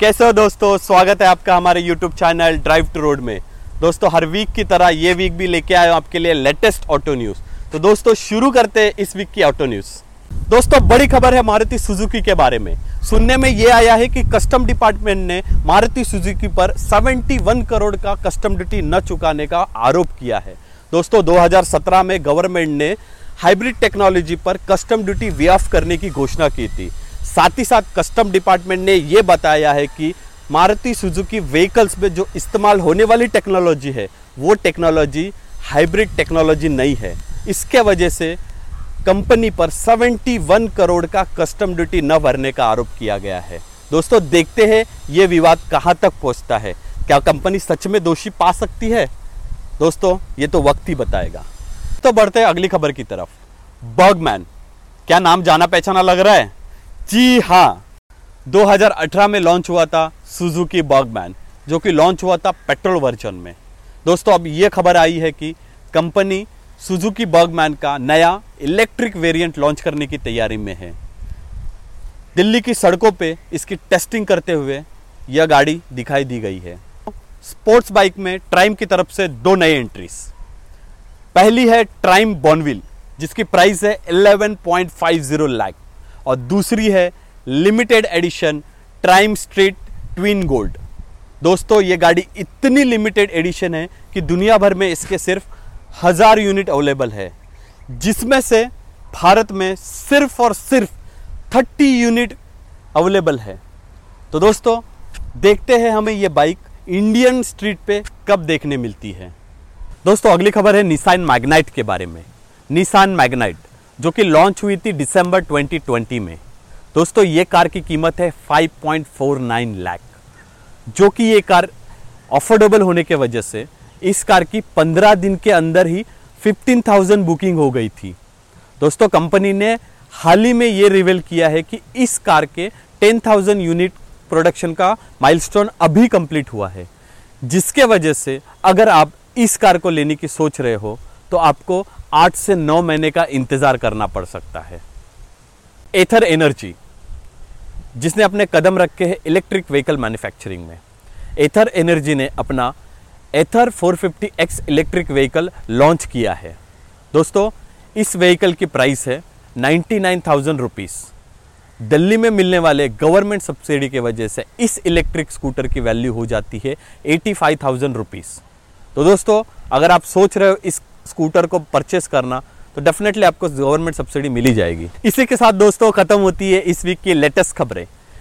कैसे हो दोस्तों? स्वागत है आपका हमारे YouTube channel drive to road में। दोस्तों, हर वीक की तरह ये वीक भी लेके आए आपके लिए लेटेस्ट ऑटो न्यूज़ तो दोस्तों, शुरू करते हैं इस वीक की ऑटो न्यूज़ दोस्तों, बड़ी खबर है मारुति सुजुकी के बारे में। सुनने में ये आया है कि कस्टम डिपार्टमेंट ने मारुति सुजुकी पर 71 करोड़ का कस्टम ड्यूटी न चुकाने का आरोप किया है। दोस्तों 2017 में गवर्नमेंट ने हाइब्रिड टेक्नोलॉजी पर कस्टम ड्यूटी वे ऑफ़ करने की घोषणा की थी। साथ ही साथ कस्टम डिपार्टमेंट ने ये बताया है कि मारुति सुजुकी व्हीकल्स में जो इस्तेमाल होने वाली टेक्नोलॉजी है, वो टेक्नोलॉजी, हाइब्रिड टेक्नोलॉजी नहीं है। इसके वजह से कंपनी पर 71 करोड़ का कस्टम ड्यूटी न भरने का आरोप किया गया है। दोस्तों, देखते हैं ये विवाद कहाँ तक पहुँचता है। क्या कंपनी सच में दोषी पा सकती है? दोस्तों, ये तो वक्त ही बताएगा। तो बढ़ते हैं अगली खबर की तरफ़। बर्गमैन, क्या नाम जाना पहचाना लग रहा है? जी हाँ 2018 में लॉन्च हुआ था सुजुकी बर्गमैन जो कि लॉन्च हुआ था पेट्रोल वर्जन में। दोस्तों, अब ये खबर आई है कि कंपनी सुजुकी बर्गमैन का नया इलेक्ट्रिक वेरिएंट लॉन्च करने की तैयारी में है। दिल्ली की सड़कों पे इसकी टेस्टिंग करते हुए यह गाड़ी दिखाई दी गई है। स्पोर्ट्स बाइक में ट्राइम की तरफ़ से दो नए एंट्रीज पहली है ट्राइम बॉनविल जिसकी प्राइस है 11.50 लाख और दूसरी है limited edition trim street twin gold दोस्तों, ये गाड़ी इतनी लिमिटेड एडिशन है कि दुनिया भर में इसके सिर्फ़ हज़ार यूनिट अवेलेबल है। जिसमें से भारत में सिर्फ़ और सिर्फ़ 30 यूनिट अवेलेबल है। तो दोस्तों, देखते हैं हमें ये बाइक इंडियन स्ट्रीट पे कब देखने मिलती है। दोस्तों, अगली खबर है निसान मैग्नाइट के बारे में। निसान मैग्नाइट जो कि लॉन्च हुई थी दिसंबर 2020 में। दोस्तों ये कार की कीमत है 5.49 लाख जो कि ये कार अफोर्डेबल होने के वजह से इस कार की 15 दिन के अंदर ही 15,000 बुकिंग हो गई थी। दोस्तों कंपनी ने हाल ही में ये रिवील किया है कि इस कार के 10,000 यूनिट प्रोडक्शन का माइलस्टोन अभी कंप्लीट हुआ है। जिसके वजह से अगर आप इस कार को लेने की सोच रहे हो तो आपको आठ से नौ महीने का इंतज़ार करना पड़ सकता है। एथर एनर्जी जिसने अपने कदम रखे हैं इलेक्ट्रिक व्हीकल मैन्युफैक्चरिंग में। एथर एनर्जी ने अपना एथर 450X इलेक्ट्रिक व्हीकल लॉन्च किया है। दोस्तों, इस व्हीकल की प्राइस है ninety nine thousand rupees Delhi में मिलने वाले गवर्नमेंट सब्सिडी की वजह से इस इलेक्ट्रिक स्कूटर की वैल्यू हो जाती है एटी फाइव थाउज़ेंड तो दोस्तों, अगर आप सोच रहे हो इस स्कूटर को परचेस करना तो डेफिनेटली आपको गवर्नमेंट सब्सिडी मिली जाएगी। इसी के साथ दोस्तों, खत्म होती है इस वीक की लेटेस्ट खबरें।